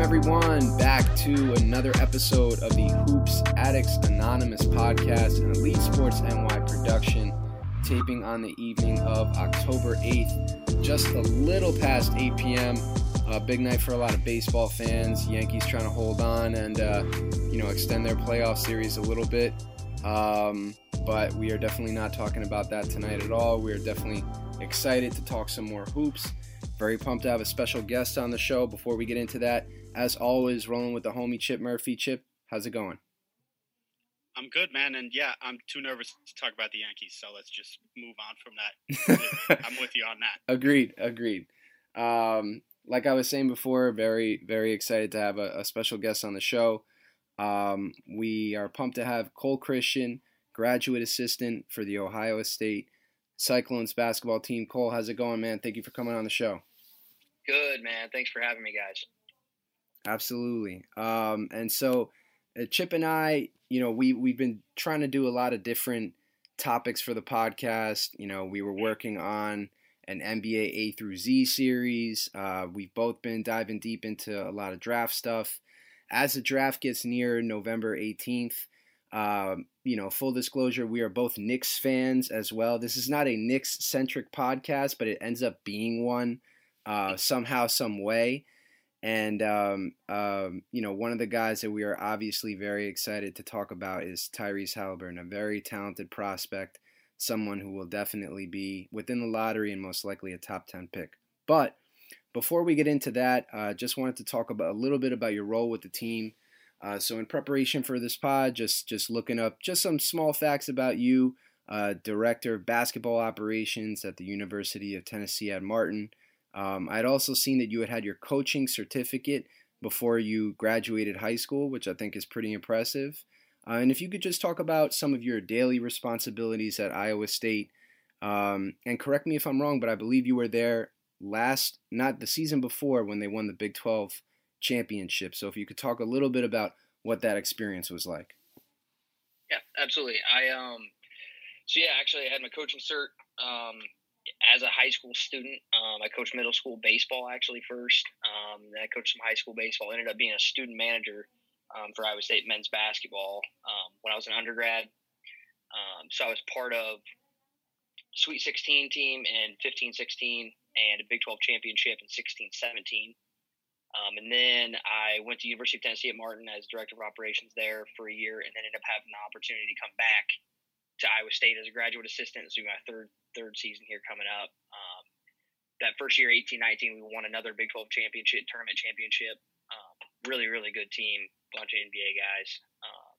Welcome everyone back to another episode of the Hoops Addicts Anonymous podcast, an Elite Sports NY production, taping on the evening of October 8th, just a little past 8 p.m. A big night for a lot of baseball fans. Yankees trying to hold on and uh, you know extend their playoff series a little bit. Um, but we are definitely not talking about that tonight at all. We are definitely excited to talk some more hoops. Very pumped to have a special guest on the show. Before we get into that, as always, rolling with the homie Chip Murphy. Chip, how's it going? I'm good, man, and yeah, I'm too nervous to talk about the Yankees, so let's just move on from that. I'm with you on that. agreed, agreed. Um, like I was saying before, very, very excited to have a, a special guest on the show. Um, we are pumped to have Cole Christian, graduate assistant for the Iowa State Cyclones basketball team. Cole, how's it going, man? Thank you for coming on the show. Good, man. Thanks for having me, guys. Absolutely. Um, and so uh, Chip and I, you know, we we've been trying to do a lot of different topics for the podcast. You know, we were working on an NBA A through Z series. Uh, we've both been diving deep into a lot of draft stuff. As the draft gets near November 18th, um, you know, full disclosure, we are both Knicks fans as well. This is not a Knicks centric podcast, but it ends up being one uh, somehow, some way. And, um, um, you know, one of the guys that we are obviously very excited to talk about is Tyrese Haliburton, a very talented prospect, someone who will definitely be within the lottery and most likely a top 10 pick. But before we get into that, I uh, just wanted to talk about a little bit about your role with the team. Uh, so in preparation for this pod, just just looking up just some small facts about you, uh, director of basketball operations at the University of Tennessee at Martin. Um, I'd also seen that you had had your coaching certificate before you graduated high school, which I think is pretty impressive. Uh, and if you could just talk about some of your daily responsibilities at Iowa State, um, and correct me if I'm wrong, but I believe you were there last, not the season before when they won the Big 12 championship. So if you could talk a little bit about what that experience was like. Yeah, absolutely. I um, so yeah, actually, I had my coaching cert um, as a high school student. Um, I coached middle school baseball actually first. Um, then I coached some high school baseball. Ended up being a student manager um, for Iowa State men's basketball um, when I was an undergrad. Um, so I was part of Sweet 16 team in 15 16 and a Big 12 championship in 16 17. Um, and then I went to University of Tennessee at Martin as director of operations there for a year, and then ended up having the opportunity to come back to Iowa State as a graduate assistant. So my third third season here coming up. Um, that first year, 18-19, we won another Big 12 championship, tournament championship. Um, really, really good team, bunch of NBA guys. Um,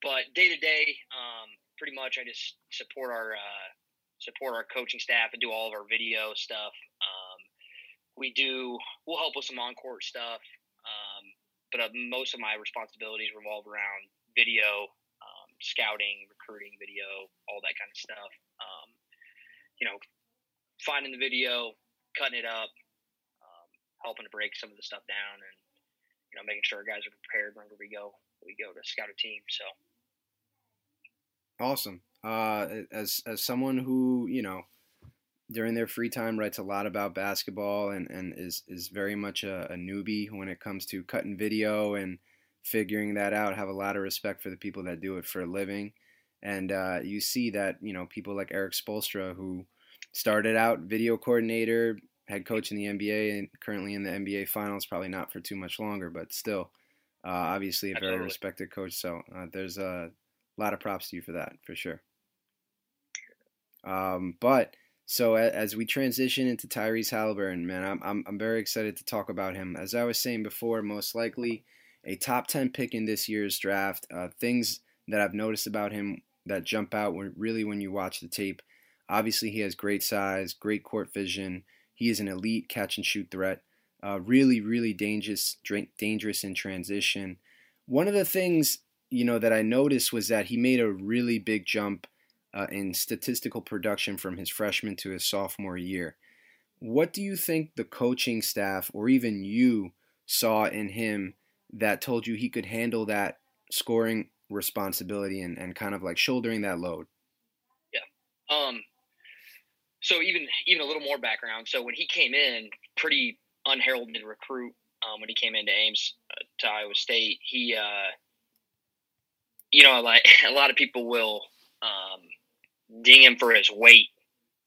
but day to day, pretty much I just support our uh, support our coaching staff and do all of our video stuff. Um, we do we'll help with some on court stuff um, but uh, most of my responsibilities revolve around video um, scouting recruiting video all that kind of stuff. Um, you know finding the video cutting it up um, helping to break some of the stuff down and you know making sure our guys are prepared whenever we go we go to scout a team so. Awesome. Uh, as as someone who you know during their free time writes a lot about basketball and, and is, is very much a, a, newbie when it comes to cutting video and figuring that out. Have a lot of respect for the people that do it for a living. And uh, you see that, you know, people like Erik Spoelstra, who started out video coordinator, head coach in the NBA and currently in the NBA Finals. Probably not for too much longer, but still, uh, obviously a very respected coach. So uh, there's a lot of props to you for that, for sure. Um, but so as we transition into Tyrese Haliburton, man, I'm, I'm I'm very excited to talk about him. As I was saying before, most likely a top ten pick in this year's draft. Uh, things that I've noticed about him that jump out when, really when you watch the tape. Obviously, he has great size, great court vision. He is an elite catch and shoot threat. Uh, really, really dangerous, dangerous in transition. One of the things you know that I noticed was that he made a really big jump uh, in statistical production from his freshman to his sophomore year. What do you think the coaching staff or even you saw in him that told you he could handle that scoring responsibility and, and kind of like shouldering that load? Yeah. Um, so even even a little more background. So when he came in, pretty unheralded recruit. Um, when he came into Ames uh, to Iowa State, he, uh, you know, like a lot of people will um, ding him for his weight,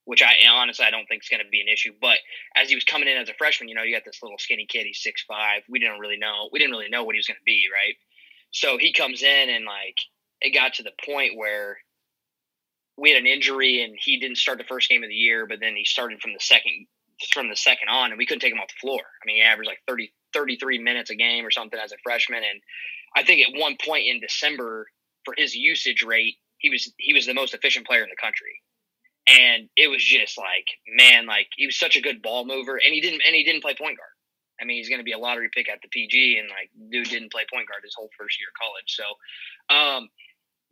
which I honestly I don't think is going to be an issue. But as he was coming in as a freshman, you know, you got this little skinny kid. He's six five. We didn't really know. We didn't really know what he was going to be, right? So he comes in and like it got to the point where we had an injury and he didn't start the first game of the year, but then he started from the second from the second on and we couldn't take him off the floor. I mean, he averaged like 30, 33 minutes a game or something as a freshman. And I think at one point in December for his usage rate, he was he was the most efficient player in the country. And it was just like, man, like he was such a good ball mover and he didn't and he didn't play point guard. I mean, he's going to be a lottery pick at the PG, and like, dude didn't play point guard his whole first year of college. So, um,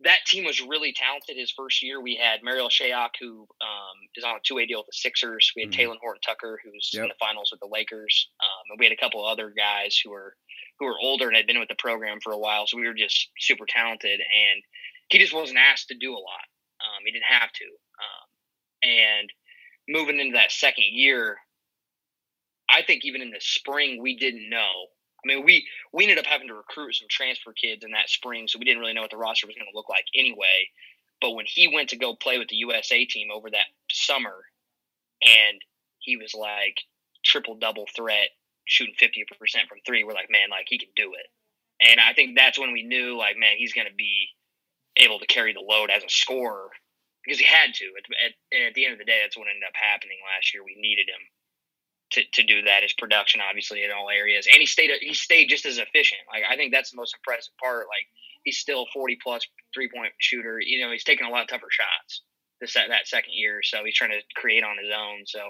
that team was really talented his first year. We had Marial Shayok, who um, is on a two way deal with the Sixers. We had Mhm. Talen Horton Tucker, who's in the finals with the Lakers, um, and we had a couple of other guys who were who were older and had been with the program for a while. So we were just super talented, and he just wasn't asked to do a lot. Um, he didn't have to. And moving into that second year, I think even in the spring we didn't know. I mean, we we ended up having to recruit some transfer kids in that spring, so we didn't really know what the roster was going to look like anyway. But when he went to go play with the USA team over that summer, and he was like triple double threat, shooting fifty percent from three, we're like, man, like he can do it. And I think that's when we knew, like, man, he's going to be able to carry the load as a scorer because he had to. At, at, at the end of the day, that's what ended up happening last year. We needed him to, to do that. His production, obviously, in all areas, and he stayed he stayed just as efficient. Like I think that's the most impressive part. Like he's still forty plus three point shooter. You know, he's taking a lot tougher shots this that, that second year, so he's trying to create on his own. So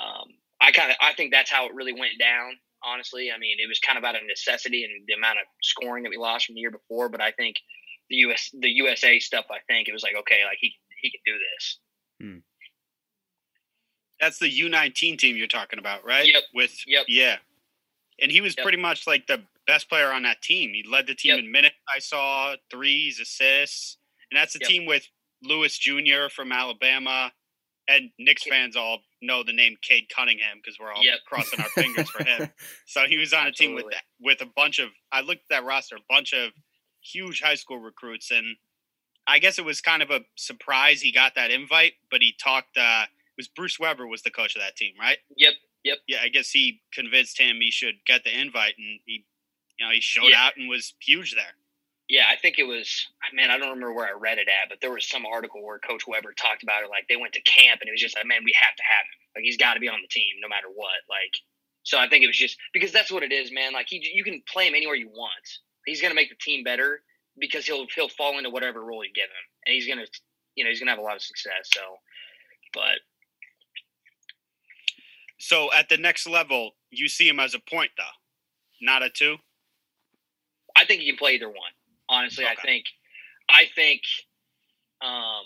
um, I kind of I think that's how it really went down. Honestly, I mean, it was kind of out of necessity and the amount of scoring that we lost from the year before. But I think the US the USA stuff, I think it was like okay, like he he can do this. Hmm. That's the U19 team you're talking about, right? Yep. With Yep. yeah, and he was Yep. pretty much like the best player on that team. He led the team Yep. in minutes. I saw threes, assists, and that's the Yep. team with Lewis Jr. from Alabama. And Knicks fans all know the name Cade Cunningham because we're all Yep. crossing our fingers for him. So he was on a team with Absolutely. with a bunch of. I looked at that roster, a bunch of huge high school recruits, and I guess it was kind of a surprise he got that invite. But he talked. Uh, it was Bruce Weber was the coach of that team, right? Yep. Yep. Yeah, I guess he convinced him he should get the invite, and he, you know, he showed Yeah. out and was huge there. Yeah, I think it was. Man, I don't remember where I read it at, but there was some article where Coach Weber talked about it. Like they went to camp, and it was just like, man, we have to have him. Like he's got to be on the team no matter what. Like, so I think it was just because that's what it is, man. Like he, you can play him anywhere you want. He's gonna make the team better because he'll he'll fall into whatever role you give him, and he's gonna, you know, he's gonna have a lot of success. So, but So at the next level, you see him as a point though, not a two. I think he can play either one. Honestly, I think, I think, um,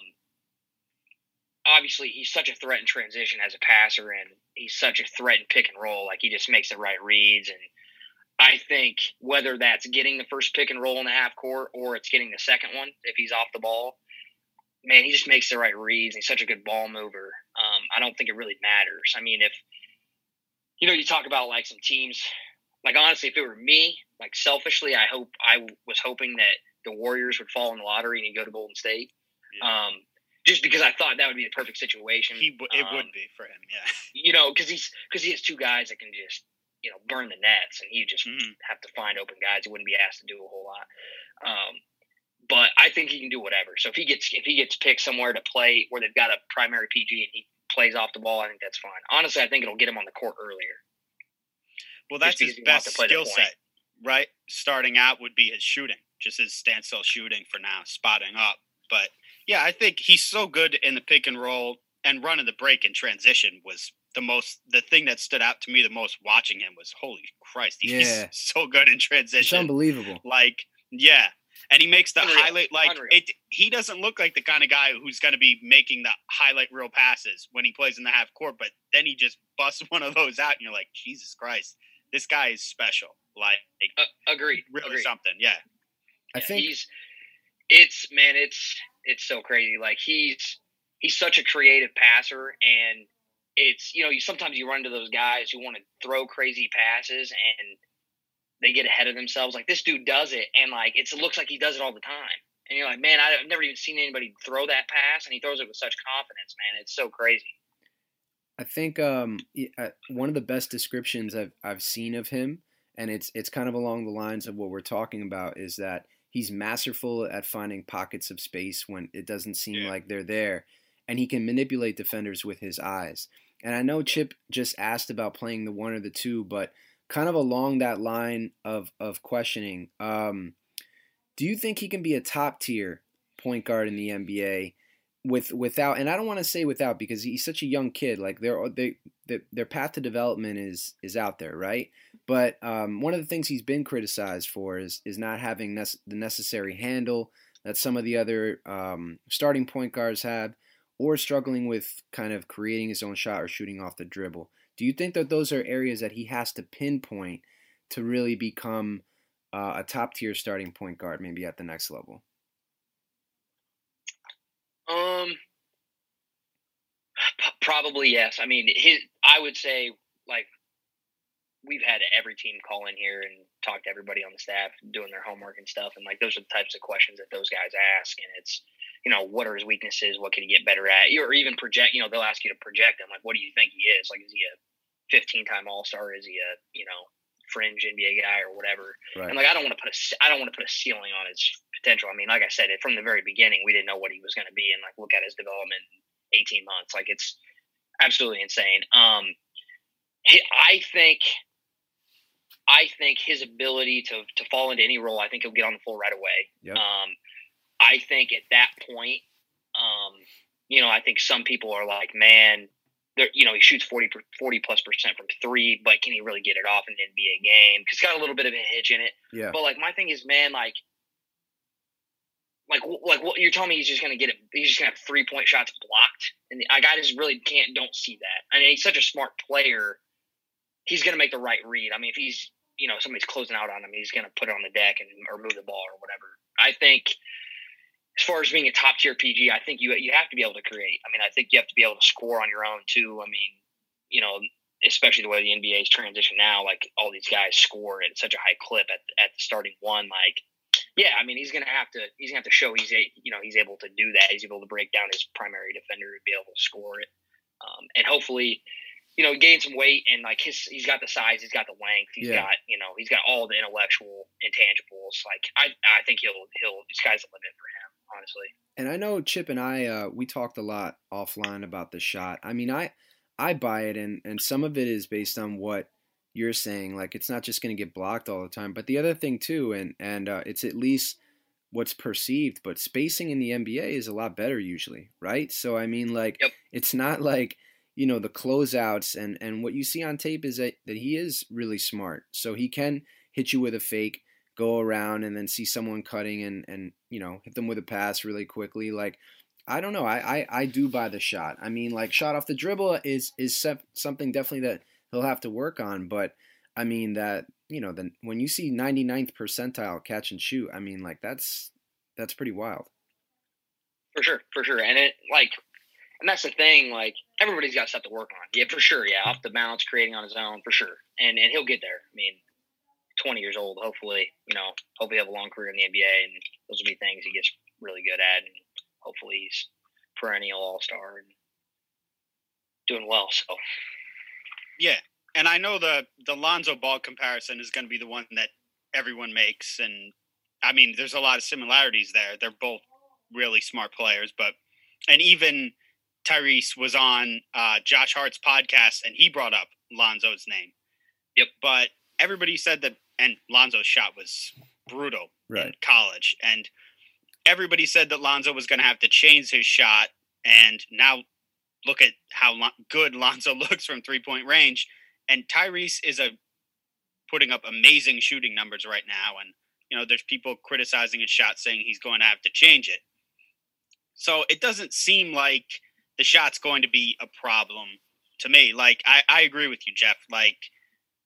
obviously he's such a threat in transition as a passer, and he's such a threat in pick and roll. Like he just makes the right reads, and I think whether that's getting the first pick and roll in the half court or it's getting the second one if he's off the ball, man, he just makes the right reads. He's such a good ball mover. Um, I don't think it really matters. I mean, if you know, you talk about like some teams like honestly, if it were me, like selfishly, I hope I was hoping that the Warriors would fall in the lottery and he'd go to Golden State. Yeah. Um, just because I thought that would be the perfect situation. He w- it Um, would be for him. Yeah. you know, because he's because he has two guys that can just you know burn the nets, and he would just Mhm. have to find open guys. He wouldn't be asked to do a whole lot. Um, but I think he can do whatever. So if he gets if he gets picked somewhere to play where they've got a primary PG and he plays off the ball, I think that's fine. Honestly, I think it'll get him on the court earlier. Well, that's his best to play the skill set, right? Starting out would be his shooting, just his standstill shooting for now, spotting up. But yeah, I think he's so good in the pick and roll and running the break in transition was the most the thing that stood out to me the most watching him was holy Christ, he's Yeah. so good in It's transition. unbelievable. Like, yeah. And he makes the Unreal. highlight like Unreal. it he doesn't look like the kind of guy who's gonna be making the highlight reel passes when he plays in the half court, but then he just busts one of those out and you're like, Jesus Christ, this guy is special. Like Uh, agreed. really agreed. something. Yeah. I Yeah, think he's it's man, it's it's so crazy. Like he's he's such a creative passer, and it's you know you sometimes you run into those guys who want to throw crazy passes and they get ahead of themselves. Like this dude does it, and like it's, it looks like he does it all the time. And you're like, man, I've never even seen anybody throw that pass, and he throws it with such confidence, man. It's so crazy. I think um, uh, one of the best descriptions I've I've seen of him, and it's it's kind of along the lines of what we're talking about, is that he's masterful at finding pockets of space when it doesn't seem Yeah. like they're there, and he can manipulate defenders with his eyes. And I know Chip just asked about playing the one or the two, but kind of along that line of of questioning, um, do you think he can be a top tier point guard in the NBA? with without and I don't want to say without because he's such a young kid like their they, their path to development is is out there right but um, one of the things he's been criticized for is is not having the necessary handle that some of the other um, starting point guards have or struggling with kind of creating his own shot or shooting off the dribble do you think that those are areas that he has to pinpoint to really become uh, a top tier starting point guard maybe at the next level Um, p- probably yes. I mean, his. I would say like we've had every team call in here and talk to everybody on the staff doing their homework and stuff, and like those are the types of questions that those guys ask, and it's you know what are his weaknesses, what can he get better at, You or even project. You know, they'll ask you to project him. Like, what do you think he is? Like, is he a 15 time All Star? Is he a you know fringe NBA guy or whatever? right And like, I don't want to put a, I don't want to put a ceiling on his potential. I mean, like I said, it from the very beginning, we didn't know what he was going to be, and like, look at his development in 18 months. Like, it's absolutely insane. Um, he, I think, I think his ability to to fall into any role, I think he'll get on the floor right away. Yep. Um, I think at that point, um, you know, I think some people are like, man, there, you know, he shoots 40, 40 plus percent from three, but can he really get it off in an NBA game? Because he's got a little bit of a hitch in it. yeah But like my thing is, man, like, like, like what you're telling me, he's just gonna get it. He's just gonna have three point shots blocked, and like, I just really can't, don't see that. I mean, he's such a smart player. He's gonna make the right read. I mean, if he's, you know, somebody's closing out on him, he's gonna put it on the deck and or move the ball or whatever. I think, as far as being a top tier PG, I think you you have to be able to create. I mean, I think you have to be able to score on your own too. I mean, you know, especially the way the NBA's transition now, like all these guys score at such a high clip at at the starting one. Like, yeah, I mean, he's gonna have to he's gonna have to show he's a, you know he's able to do that. He's able to break down his primary defender and be able to score it, um, and hopefully. You know, gain some weight and like his, he's got the size, he's got the length, he's Yeah. got, you know, he's got all the intellectual intangibles. Like I, I think he'll, he'll, sky's the limit for him, honestly. And I know Chip and I uh, we talked a lot offline about the shot. I mean, I I buy it, and and some of it is based on what you're saying. Like it's not just going to get blocked all the time, but the other thing too, and and uh, it's at least what's perceived. But spacing in the NBA is a lot better usually, right? So I mean, like Yep. it's not like you know the closeouts and and what you see on tape is that that he is really smart. So he can hit you with a fake go around and then see someone cutting and and you know hit them with a pass really quickly like i don't know i i, I do buy the shot i mean like shot off the dribble is is something definitely that he'll have to work on but i mean that you know then when you see 99th percentile catch and shoot i mean like that's that's pretty wild For sure, for sure. And it like and that's the thing, like everybody's got stuff to work on. Yeah, for sure. Yeah, hmm. off the bounce, creating on his own, for sure. And and he'll get there. I mean, twenty years old, hopefully, you know, hopefully have a long career in the NBA and those will be things he gets really good at and hopefully he's perennial All Star and doing well. So Yeah, and I know the the Lonzo Ball comparison is going to be the one that everyone makes, and I mean, there's a lot of similarities there. They're both really smart players, but and even Tyrese was on uh, Josh Hart's podcast, and he brought up Lonzo's name. Yep. But everybody said that, and Lonzo's shot was brutal in Right. college, and everybody said that Lonzo was going to have to change his shot, and now look at how lo- good Lonzo looks from three point range, and Tyrese is a putting up amazing shooting numbers right now, and you know there's people criticizing his shot, saying he's going to have to change it. So it doesn't seem like the shot's going to be a problem to me. Like I, I agree with you, Jeff. Like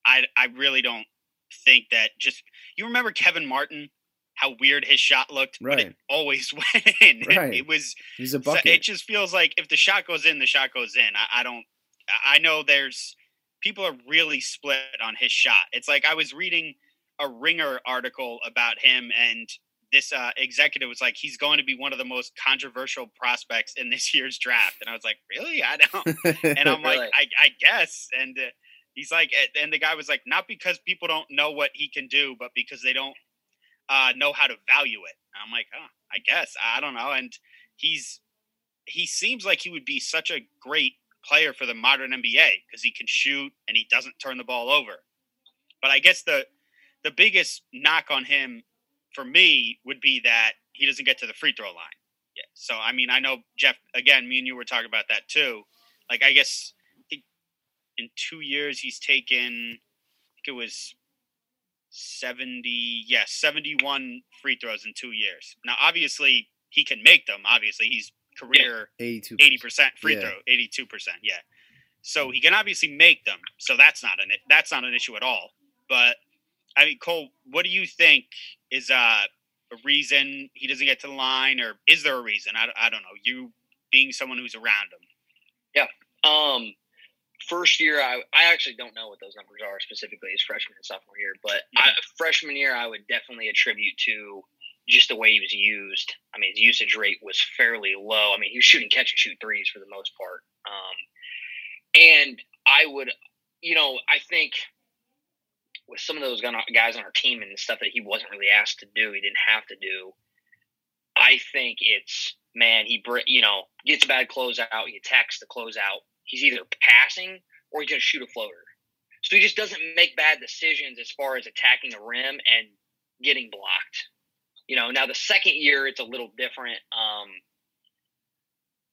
I I really don't think that just you remember Kevin Martin, how weird his shot looked, but it always went in. Right. It was He's a so bucket. it just feels like if the shot goes in, the shot goes in. I, I don't. I know there's people are really split on his shot. It's like I was reading a Ringer article about him, and this uh, executive was like, he's going to be one of the most controversial prospects in this year's draft. And I was like, really? I don't. And I'm like, I, I guess. And uh, he's like, and the guy was like, not because people don't know what he can do, but because they don't uh, know how to value it. And I'm like, oh, I guess I don't know. And he's he seems like he would be such a great player for the modern NBA because he can shoot and he doesn't turn the ball over. But I guess the the biggest knock on him for me would be that he doesn't get to the free throw line. Yeah. So I mean, I know Jeff. Again, me and you were talking about that too. Like I guess in two years he's taken. I think it was seventy. Yeah, seventy-one free throws in two years. Now, obviously, he can make them. Obviously, he's career 82. eighty percent free Yeah. throw, eighty-two percent. Yeah. So he can obviously make them. So that's not an that's not an issue at all. But I mean, Cole, what do you think is uh, a reason he doesn't get to the line, or is there a reason? I, I don't know. You being someone who's around him. Yeah um, first year, I I actually don't know what those numbers are specifically as freshman and sophomore year, but I, freshman year, I would definitely attribute to just the way he was used. I mean, his usage rate was fairly low. I mean, he was shooting catch and shoot threes for the most part. Um, and I would, you know, I think with some of those guys on our team and the stuff that he wasn't really asked to do, he didn't have to do. I think it's man, he you know gets a bad closeout, he attacks the closeout. He's either passing or he's going to shoot a floater. So he just doesn't make bad decisions as far as attacking the rim and getting blocked. You know, now the second year it's a little different. Um,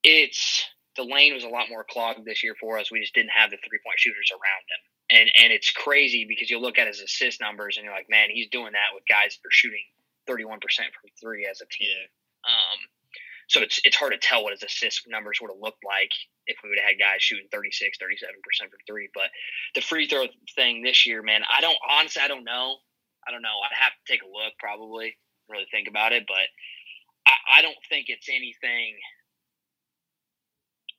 it's the lane was a lot more clogged this year for us. We just didn't have the three point shooters around him. And and it's crazy because you look at his assist numbers and you're like, man, he's doing that with guys that are shooting 31% from three as a team. Um, so it's it's hard to tell what his assist numbers would have looked like if we would have had guys shooting 36, 37% from three. But the free throw thing this year, man, I don't honestly, I don't know. I don't know. I'd have to take a look probably, really think about it. But I, I don't think it's anything.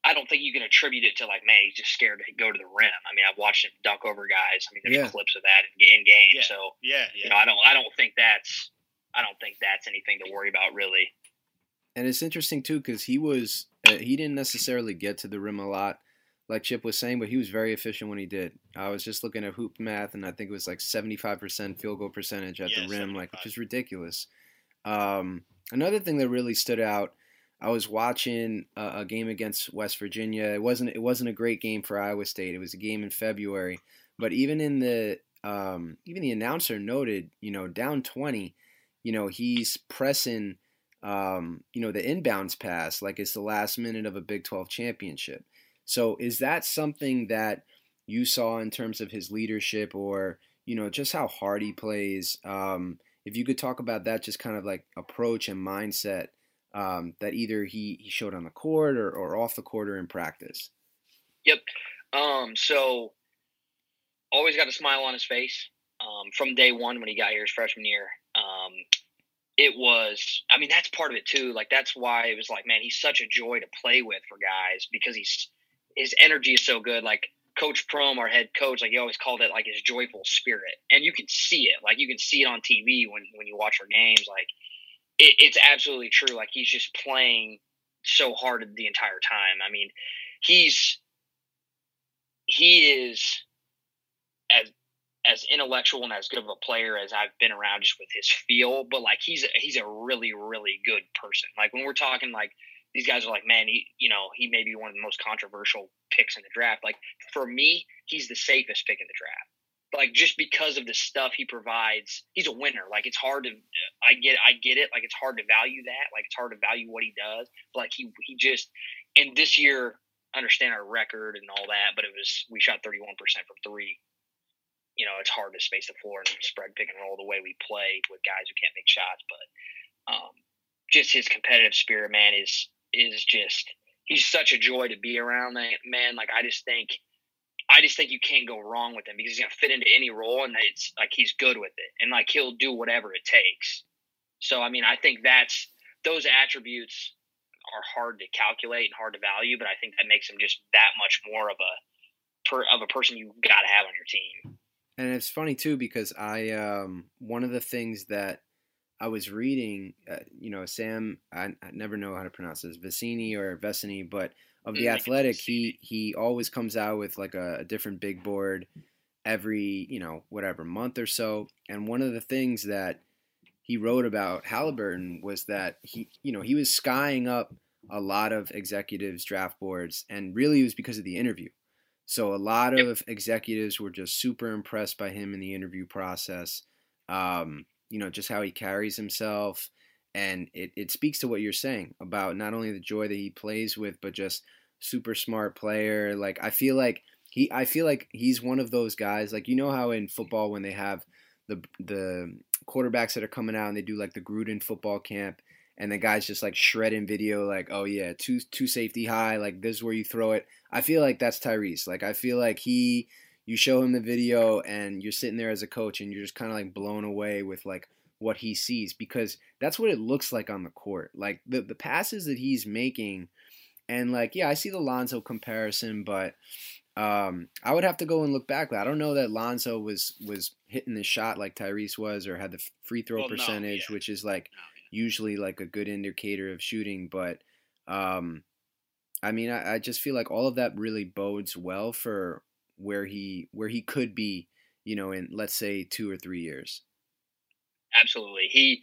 I don't think you can attribute it to like, man, he's just scared to go to the rim. I mean, I've watched him dunk over guys. I mean, there's Yeah. clips of that in, in game. Yeah. So Yeah, you know, I don't, I don't think that's, I don't think that's anything to worry about really. And it's interesting too because he was uh, he didn't necessarily get to the rim a lot, like Chip was saying, but he was very efficient when he did. I was just looking at hoop math, and I think it was like seventy five percent field goal percentage at Yeah, the rim, like which is ridiculous. Um, another thing that really stood out, I was watching a, a game against West Virginia. It wasn't it wasn't a great game for Iowa State. It was a game in February, but even in the um, even the announcer noted, you know, down twenty, you know, he's pressing um, you know, the inbounds pass like it's the last minute of a Big 12 championship. So is that something that you saw in terms of his leadership or, you know, just how hard he plays? Um, if you could talk about that, just kind of like approach and mindset um, that either he, he showed on the court or, or off the court or in practice. Yep. Um, so always got a smile on his face. Um, from day one when he got here his freshman year. Um, it was I mean, that's part of it too. Like that's why it was like, man, he's such a joy to play with for guys because he's his energy is so good. Like Coach Prohm, our head coach, like he always called it like his joyful spirit. And you can see it. Like you can see it on TV when, when you watch our games. Like it, it's absolutely true. Like he's just playing so hard the entire time. I mean, he's he is as as intellectual and as good of a player as I've been around just with his feel, but like he's a, he's a really really good person. Like when we're talking like these guys are like, man, he you know he may be one of the most controversial picks in the draft. Like for me, he's the safest pick in the draft. Like just because of the stuff he provides, he's a winner. Like it's hard to, I get, I get it. Like it's hard to value that. Like it's hard to value what he does. But like he, he just, and this year, understand our record and all that, but it was we shot 31% from three. You know, it's hard to space the floor and spread pick and roll the way we play with guys who can't make shots. But um, just his competitive spirit, man, is is just he's such a joy to be around. Man, like I just think I just think you can't go wrong with him because he's gonna fit into any role and it's like he's good with it and like he'll do whatever it takes. So I mean, I think that's those attributes are hard to calculate and hard to value, but I think that makes him just that much more of a per, of a person you got to have on your team. And it's funny too because I um one of the things that I was reading, uh, you know, Sam, I, I, never know how to pronounce this, Vicini or Vesini, but of the mm, Athletic, he he always comes out with like a, a different big board every you know whatever month or so. And one of the things that he wrote about Haliburton was that he you know he was skying up a lot of executives draft boards, and really it was because of the interview. So a lot of executives were just super impressed by him in the interview process. Um, you know, just how he carries himself. And it, it speaks to what you're saying about not only the joy that he plays with, but just super smart player. Like I feel like he I feel like he's one of those guys. Like you know how in football when they have the the quarterbacks that are coming out and they do like the Gruden football camp and the guys just like shredding video like oh yeah two two safety high like this is where you throw it. I feel like that's Tyrese. Like I feel like he you show him the video and you're sitting there as a coach and you're just kind of like blown away with like what he sees because that's what it looks like on the court. Like the the passes that he's making and like, yeah, I see the Lonzo comparison, but um, I would have to go and look back. I don't know that Lonzo was was hitting the shot like Tyrese was, or had the free throw well, percentage, no, yeah. which is like no, yeah. Usually like a good indicator of shooting. But um, I mean, I, I just feel like all of that really bodes well for where he where he could be, you know, in let's say two or three years. Absolutely, he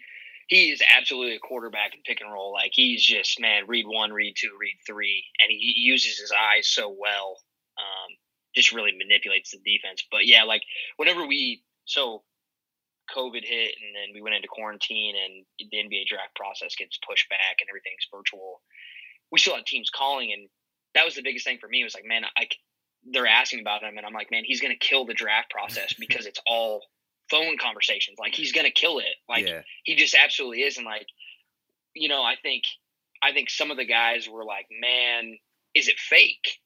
he is absolutely a quarterback in pick and roll. Like he's just man, read one, read two, read three, and he uses his eyes so well. Um, just really manipulates the defense. But yeah, like whenever we so COVID hit and then we went into quarantine and the NBA draft process gets pushed back and everything's virtual. We still had teams calling, and that was the biggest thing for me. It was like, man, I they're asking about him, and I'm like, man, he's going to kill the draft process because it's all phone conversations. Like he's gonna kill it. Like yeah. he just absolutely is. And like, you know, I think I think some of the guys were like, man, is it fake?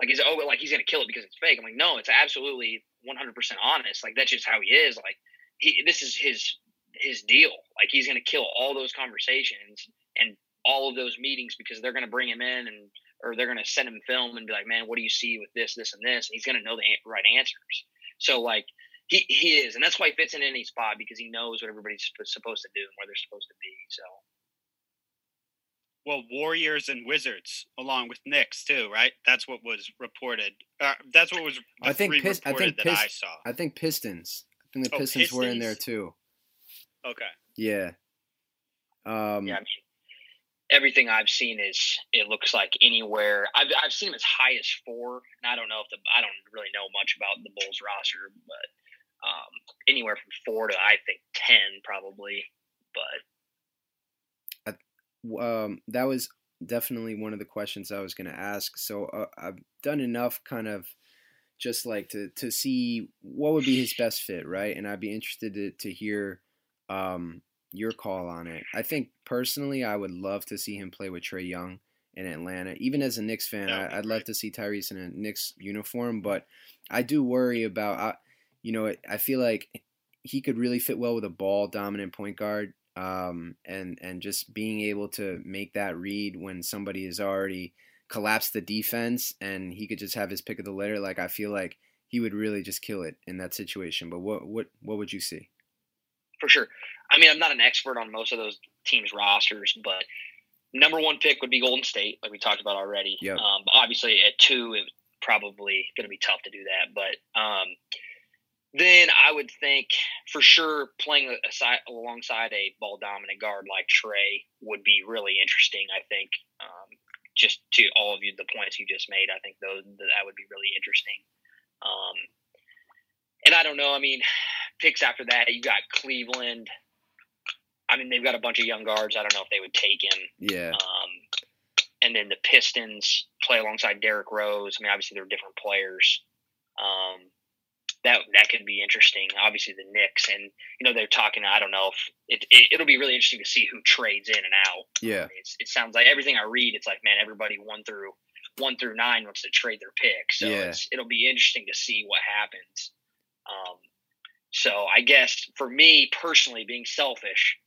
Like is oh like he's gonna kill it because it's fake? I'm like, no, it's absolutely 100 percent honest. Like that's just how he is. Like he this is his his deal. Like he's gonna kill all those conversations and all of those meetings because they're gonna bring him in and or they're gonna send him film and be like, man, what do you see with this, this, and this? And he's gonna know the right answers. So like he, he is, and that's why he fits in any spot because he knows what everybody's supposed to do and where they're supposed to be. So. Well, Warriors and Wizards, along with Knicks too, right? That's what was reported. Uh, that's what was. I think Pist- I think Pist- I saw. I think Pistons. I think the oh, Pistons, Pistons, were in there too. Okay. Yeah. Um, yeah, I mean, everything I've seen is it looks like anywhere. I've I've seen them as high as four, and I don't know if the I don't really know much about the Bulls roster, but um, anywhere from four to I think ten probably. But um, that was definitely one of the questions I was going to ask. So uh, I've done enough kind of just like to to see what would be his best fit, right? And I'd be interested to to hear um, your call on it. I think personally, I would love to see him play with Trae Young in Atlanta. Even as a Knicks fan, I, would love to see Tyrese in a Knicks uniform, but I do worry about. I, you know, I feel like he could really fit well with a ball dominant point guard. Um, and and just being able to make that read when somebody is already collapsed the defense and he could just have his pick of the litter. Like I feel like he would really just kill it in that situation. But what what what would you see? For sure. I mean, I'm not an expert on most of those teams' rosters, but number one pick would be Golden State, like we talked about already. Yep. Um, obviously, at two, it's probably going to be tough to do that. But um, then I would think for sure playing aside, alongside a ball dominant guard like Trae would be really interesting. I think um, just to all of you, the points you just made, I think those that would be really interesting. Um, and I don't know. I mean, picks after that, you got Cleveland. I mean, they've got a bunch of young guards. I don't know if they would take him. Yeah. Um, and then the Pistons play alongside Derrick Rose. I mean, obviously they're different players. Um, that that could be interesting. Obviously the Knicks, and you know they're talking. I don't know if it, it will be really interesting to see who trades in and out. Yeah. It's, it sounds like everything I read, it's like man, everybody one through one through nine wants to trade their pick. So Yeah. it's, it'll be interesting to see what happens. Um, so I guess for me personally, being selfish,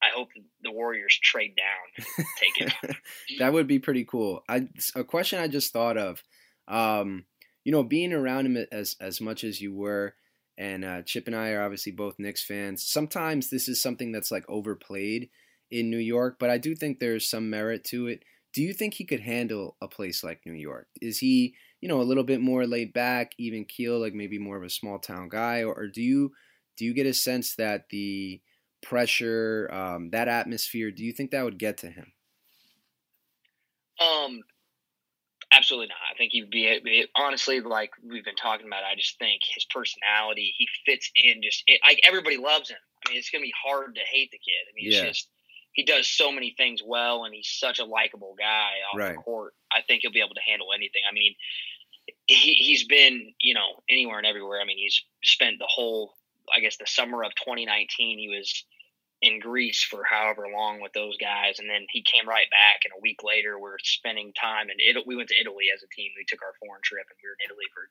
I hope the Warriors trade down, take it. that would be pretty cool. I a question I just thought of. Um, you know, being around him as as much as you were, and uh, Chip and I are obviously both Knicks fans. Sometimes this is something that's like overplayed in New York, but I do think there's some merit to it. Do you think he could handle a place like New York? Is he, you know, a little bit more laid back, even keel, like maybe more of a small town guy, or, or do you do you get a sense that the pressure, um, that atmosphere, do you think that would get to him? Um, absolutely not. I think he'd be it, honestly like we've been talking about. I just think his personality, he fits in. Just it, like everybody loves him. I mean, it's gonna be hard to hate the kid. I mean, Yeah. it's just he does so many things well, and he's such a likable guy off Right. the court. I think he'll be able to handle anything. I mean, he he's been you know anywhere and everywhere. I mean, he's spent the whole I guess the summer of 2019. He was in Greece for however long with those guys, and then he came right back. And a week later, we're spending time in Italy. We went to Italy as a team. We took our foreign trip, and we were in Italy for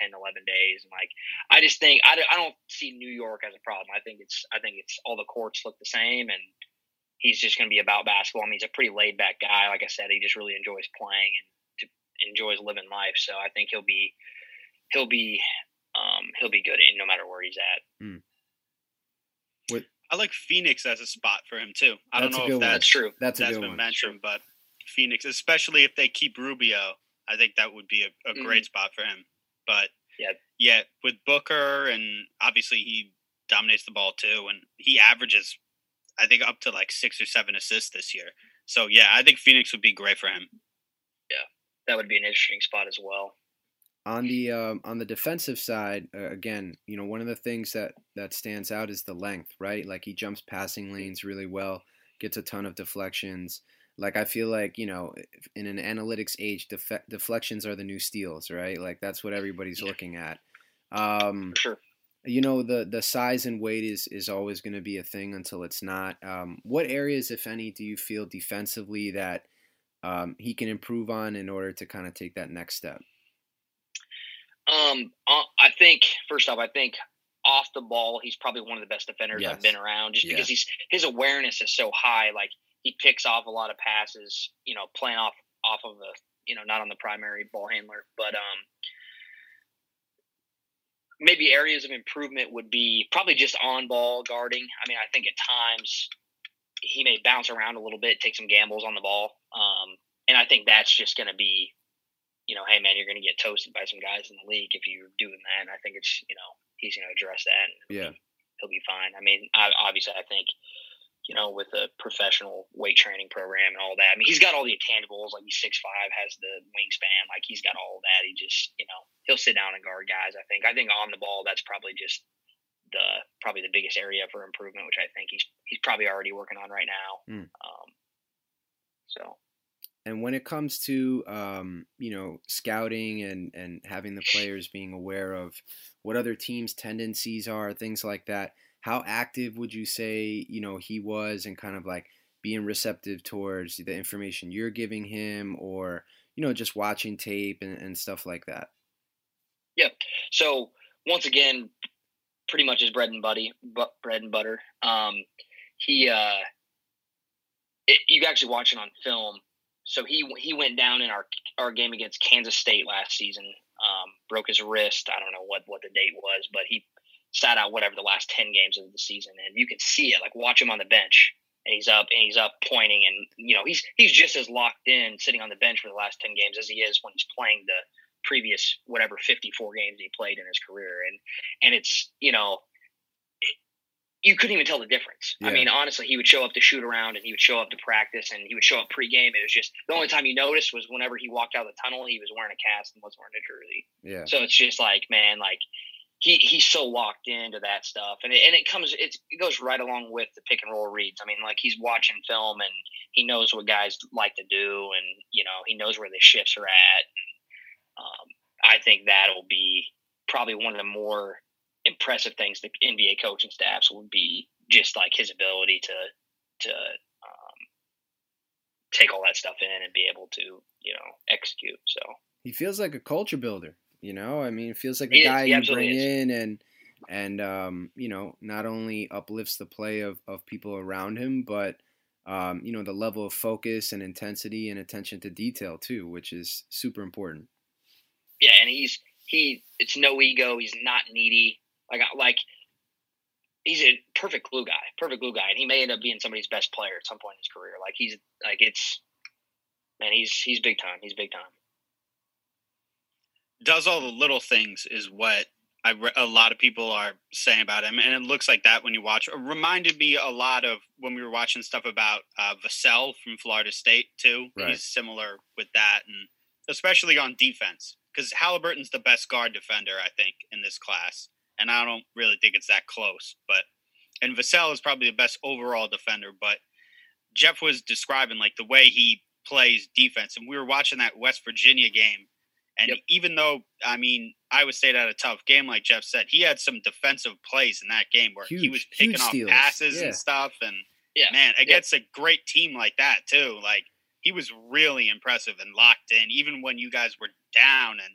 10, 11 days. And like, I just think I, don't- see New York as a problem. I think it's I think it's all the courts look the same, and he's just going to be about basketball. I mean, he's a pretty laid back guy. Like I said, he just really enjoys playing and enjoys living life. So I think he'll be he'll be um, he'll be good in no matter where he's at. I like Phoenix as a spot for him too. I That's don't know if that's That's true. That's a that's good been one. mentioned, but Phoenix, especially if they keep Rubio, I think that would be a, a mm-hmm. great spot for him. But Yeah. yeah, with Booker and obviously he dominates the ball too, and he averages, I think, up to like six or seven assists this year. So yeah, I think Phoenix would be great for him. Yeah, that would be an interesting spot as well. On the um, on the defensive side, uh, again, you know, one of the things that that stands out is the length, right? Like he jumps passing lanes really well, gets a ton of deflections. Like I feel like you know, in an analytics age, def- deflections are the new steals, right? Like that's what everybody's Yeah. looking at. Um, sure. you know, the the size and weight is is always going to be a thing until it's not. Um, what areas, if any, do you feel defensively that um, he can improve on in order to kind of take that next step? Um, uh, I think first off, I think off the ball, he's probably one of the best defenders Yes. I've been around. Just Yeah. because he's his awareness is so high, like he picks off a lot of passes. You know, playing off off of a you know not on the primary ball handler, but um, maybe areas of improvement would be probably just on ball guarding. I mean, I think at times he may bounce around a little bit, take some gambles on the ball, um, and I think that's just going to be you know, hey man, you're going to get toasted by some guys in the league if you're doing that. And I think it's, you know, he's going to address that. And he'll Yeah. be, he'll be fine. I mean, I, obviously, I think, you know, with a professional weight training program and all that. I mean, he's got all the intangibles. Like he's six five, has the wingspan. Like he's got all that. He just, you know, he'll sit down and guard guys. I think. I think on the ball, that's probably just the probably the biggest area for improvement, which I think he's he's probably already working on right now. Mm. Um, so. And when it comes to um, you know scouting and and having the players being aware of what other teams' tendencies are, things like that, how active would you say you know he was and kind of like being receptive towards the information you're giving him, or you know just watching tape and, and stuff like that? Yeah. So once again, pretty much his bread and buddy, but bread and butter. Um, he, uh, it, you actually watch it on film. So he he went down in our our game against Kansas State last season. Um, broke his wrist. I don't know what what the date was, but he sat out whatever the last ten games of the season, and you can see it. Like watch him on the bench. and he's up and he's up pointing and you know he's he's just as locked in sitting on the bench for the last 10 games as he is when he's playing the previous whatever 54 games he played in his career and and it's you know you couldn't even tell the difference. Yeah. I mean, honestly, he would show up to shoot around and he would show up to practice and he would show up pregame. It was just the only time you noticed was whenever he walked out of the tunnel, he was wearing a cast and was wearing a jersey. Yeah. So it's just like, man, like he he's so locked into that stuff, and it, and it comes it goes right along with the pick and roll reads. I mean, like he's watching film and he knows what guys like to do, and you know he knows where the shifts are at. Um, I think that'll be probably one of the more impressive things the NBA coaching staffs would be just like his ability to to um, take all that stuff in and be able to you know execute. So he feels like a culture builder. You know, I mean, it feels like a guy you bring is. in and and um, you know not only uplifts the play of of people around him, but um, you know the level of focus and intensity and attention to detail too, which is super important. Yeah, and he's he it's no ego. He's not needy. Like like he's a perfect glue guy, perfect glue guy, and he may end up being somebody's best player at some point in his career. Like he's like it's man, he's he's big time. He's big time does all the little things is what I re- a lot of people are saying about him, and it looks like that when you watch. It reminded me a lot of when we were watching stuff about uh, Vassell from Florida State too. Right. He's similar with that, and especially on defense because Haliburton's the best guard defender I think in this class, and I don't really think it's that close. But and Vassell is probably the best overall defender. But Jeff was describing like the way he plays defense, and we were watching that West Virginia game and yep. even though, I mean, Iowa State had a tough game, like Jeff said, he had some defensive plays in that game where huge, he was picking off steals. passes yeah. and stuff. And yeah. man, against a great team like that, too, like he was really impressive and locked in, even when you guys were down. And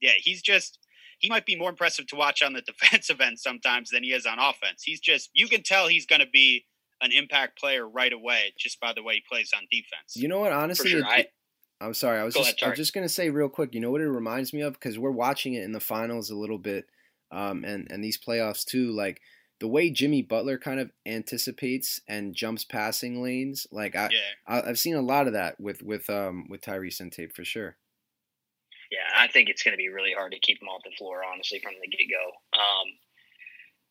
yeah, he's just, he might be more impressive to watch on the defensive end sometimes than he is on offense. He's just, you can tell he's going to be an impact player right away just by the way he plays on defense. You know what? Honestly, sure. it, I'm sorry. I was just, ahead, I was just gonna say real quick. You know what it reminds me of because we're watching it in the finals a little bit, um, and and these playoffs too. Like the way Jimmy Butler kind of anticipates and jumps passing lanes. Like I, yeah. I have seen a lot of that with with um with Tyrese and tape for sure. Yeah, I think it's going to be really hard to keep him off the floor, honestly, from the get go. Um,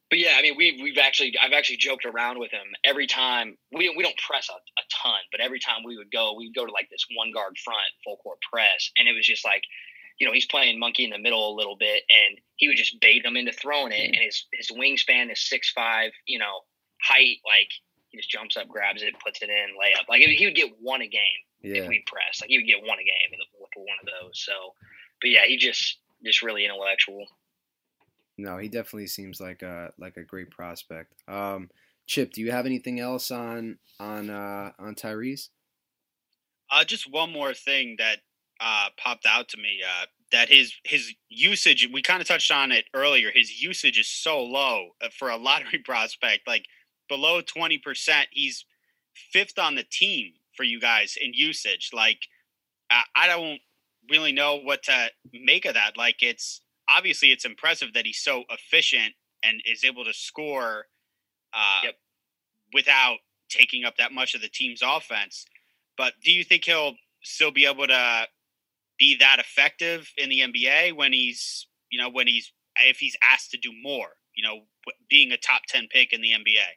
but yeah, I mean, we've we've actually I've actually joked around with him every time we we don't press a, a ton, but every time we would go, we'd go to like this one guard front full court press, and it was just like, you know, he's playing monkey in the middle a little bit, and he would just bait him into throwing it, and his his wingspan is six five, you know, height like he just jumps up, grabs it, puts it in, layup. Like he would get one a game yeah. if we press. Like he would get one a game with one of those. So, but yeah, he just just really intellectual. No, he definitely seems like a like a great prospect. Um, Chip, do you have anything else on on uh, on Tyrese? Uh, just one more thing that uh, popped out to me. Uh, that his his usage, we kind of touched on it earlier. His usage is so low uh, for a lottery prospect, like below twenty percent. He's fifth on the team for you guys in usage. Like I, I don't really know what to make of that. Like it's obviously it's impressive that he's so efficient and is able to score uh, yep. without taking up that much of the team's offense. But do you think he'll still be able to be that effective in the NBA when he's, you know, when he's if he's asked to do more, you know, being a top 10 pick in the NBA?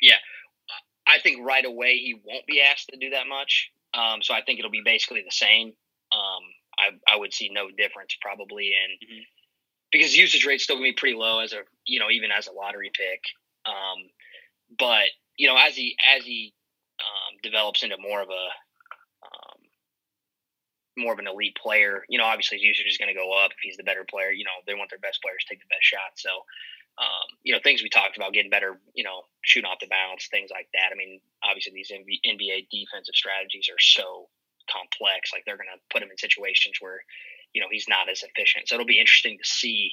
Yeah. I think right away he won't be asked to do that much. Um, so I think it'll be basically the same. Um, I, I would see no difference probably in mm-hmm because usage rate's still gonna be pretty low as a you know even as a lottery pick. Um, but you know as he as he um, develops into more of a um, more of an elite player, you know obviously his usage is going to go up if he's the better player. You know they want their best players to take the best shot. So um, you know things we talked about getting better. You know shooting off the bounce, things like that. I mean obviously these NBA defensive strategies are so complex. Like they're going to put him in situations where you know he's not as efficient. So it'll be interesting to see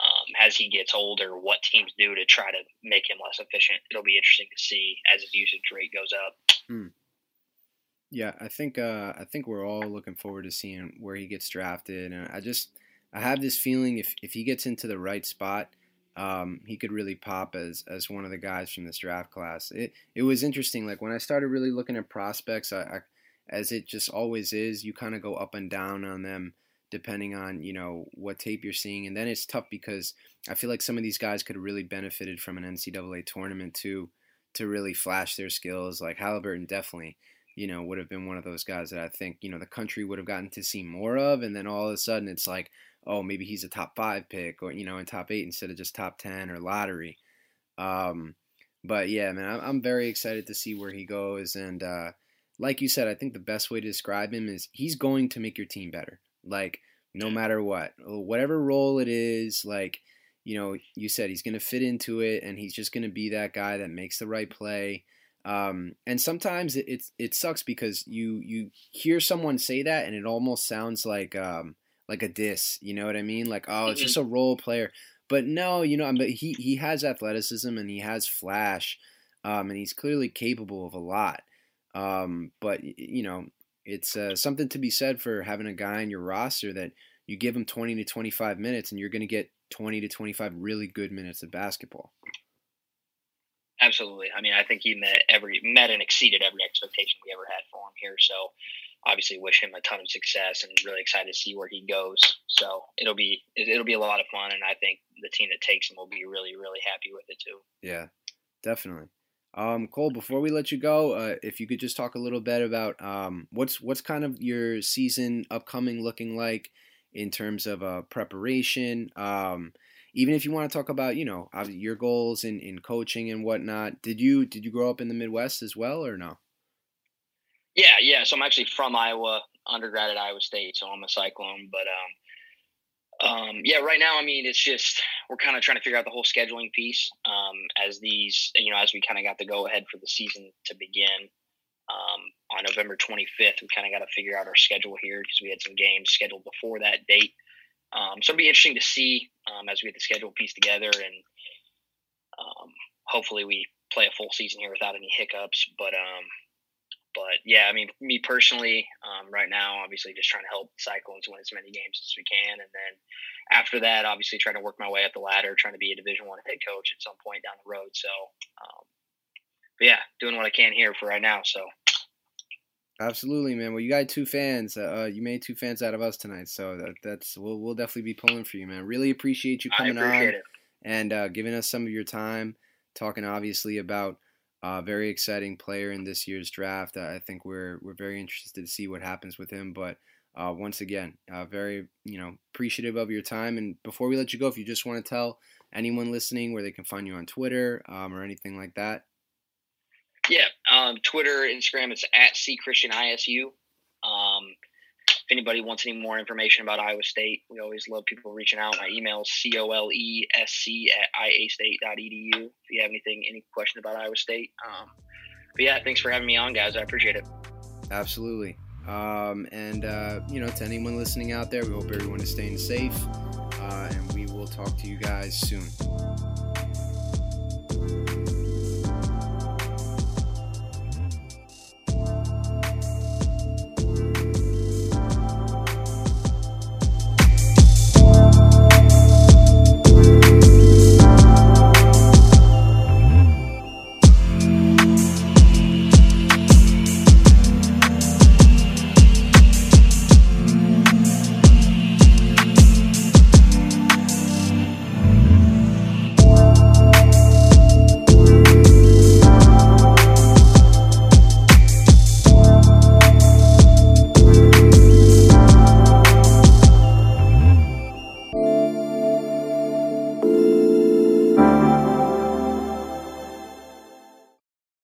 um, as he gets older what teams do to try to make him less efficient. It'll be interesting to see as his usage rate goes up. Hmm. Yeah, I think uh, I think we're all looking forward to seeing where he gets drafted, and I just I have this feeling if if he gets into the right spot, um, he could really pop as as one of the guys from this draft class. It it was interesting. Like when I started really looking at prospects, I, I as it just always is, you kind of go up and down on them depending on you know what tape you're seeing, and then it's tough because I feel like some of these guys could have really benefited from an NCAA tournament too to really flash their skills. Like Haliburton definitely, you know, would have been one of those guys that I think you know the country would have gotten to see more of, and then all of a sudden it's like, oh, maybe he's a top five pick or you know in top eight instead of just top ten or lottery. Um, but yeah, man, I'm, very excited to see where he goes, and uh, like you said, I think the best way to describe him is he's going to make your team better. Like no matter what, whatever role it is, like you know, you said he's going to fit into it, and he's just going to be that guy that makes the right play. Um, and sometimes it, it, it sucks because you you hear someone say that, and it almost sounds like um, like a diss. You know what I mean? Like, oh, it's just mm-hmm. a role player. But no, you know, but he he has athleticism and he has flash, um, and he's clearly capable of a lot. Um, but you know, it's uh, something to be said for having a guy in your roster that you give him 20 to 25 minutes, and you're going to get 20 to 25 really good minutes of basketball. Absolutely. I mean, I think he met every met and exceeded every expectation we ever had for him here. So, obviously, wish him a ton of success and really excited to see where he goes. So it'll be it'll be a lot of fun, and I think the team that takes him will be really really happy with it too. Yeah, definitely. Um, Cole, before we let you go, uh, if you could just talk a little bit about um, what's what's kind of your season upcoming looking like in terms of uh, preparation. Um, even if you want to talk about, you know, your goals in, in coaching and whatnot. Did you did you grow up in the Midwest as well, or no? Yeah, yeah. So I'm actually from Iowa, undergrad at Iowa State, so I'm a Cyclone. But um, um, yeah, right now, I mean, it's just we're kind of trying to figure out the whole scheduling piece um, as these, you know, as we kind of got the go ahead for the season to begin um, on November 25th. We kind of got to figure out our schedule here because we had some games scheduled before that date. Um, so it'll be interesting to see um, as we get the schedule piece together, and um, hopefully we play a full season here without any hiccups. But um, but yeah, I mean, me personally, um, right now, obviously just trying to help Cyclones win as many games as we can, and then after that, obviously trying to work my way up the ladder, trying to be a Division One head coach at some point down the road. So but yeah, doing what I can here for right now. So. Absolutely, man. Well, you got two fans. Uh, uh, you made two fans out of us tonight, so that, that's we'll we'll definitely be pulling for you, man. Really appreciate you coming on it. and uh, giving us some of your time, talking obviously about a very exciting player in this year's draft. I think we're we're very interested to see what happens with him. But uh, once again, uh, very you know appreciative of your time. And before we let you go, if you just want to tell anyone listening where they can find you on Twitter um, or anything like that. Yeah, um, Twitter, Instagram, it's at C Christian ISU. Um, if anybody wants any more information about Iowa State, we always love people reaching out. My email is C O L E S C at iastate.edu. If you have anything, any question about Iowa State. Um, but yeah, thanks for having me on, guys. I appreciate it. Absolutely. Um, and, uh, you know, to anyone listening out there, we hope everyone is staying safe. Uh, and we will talk to you guys soon.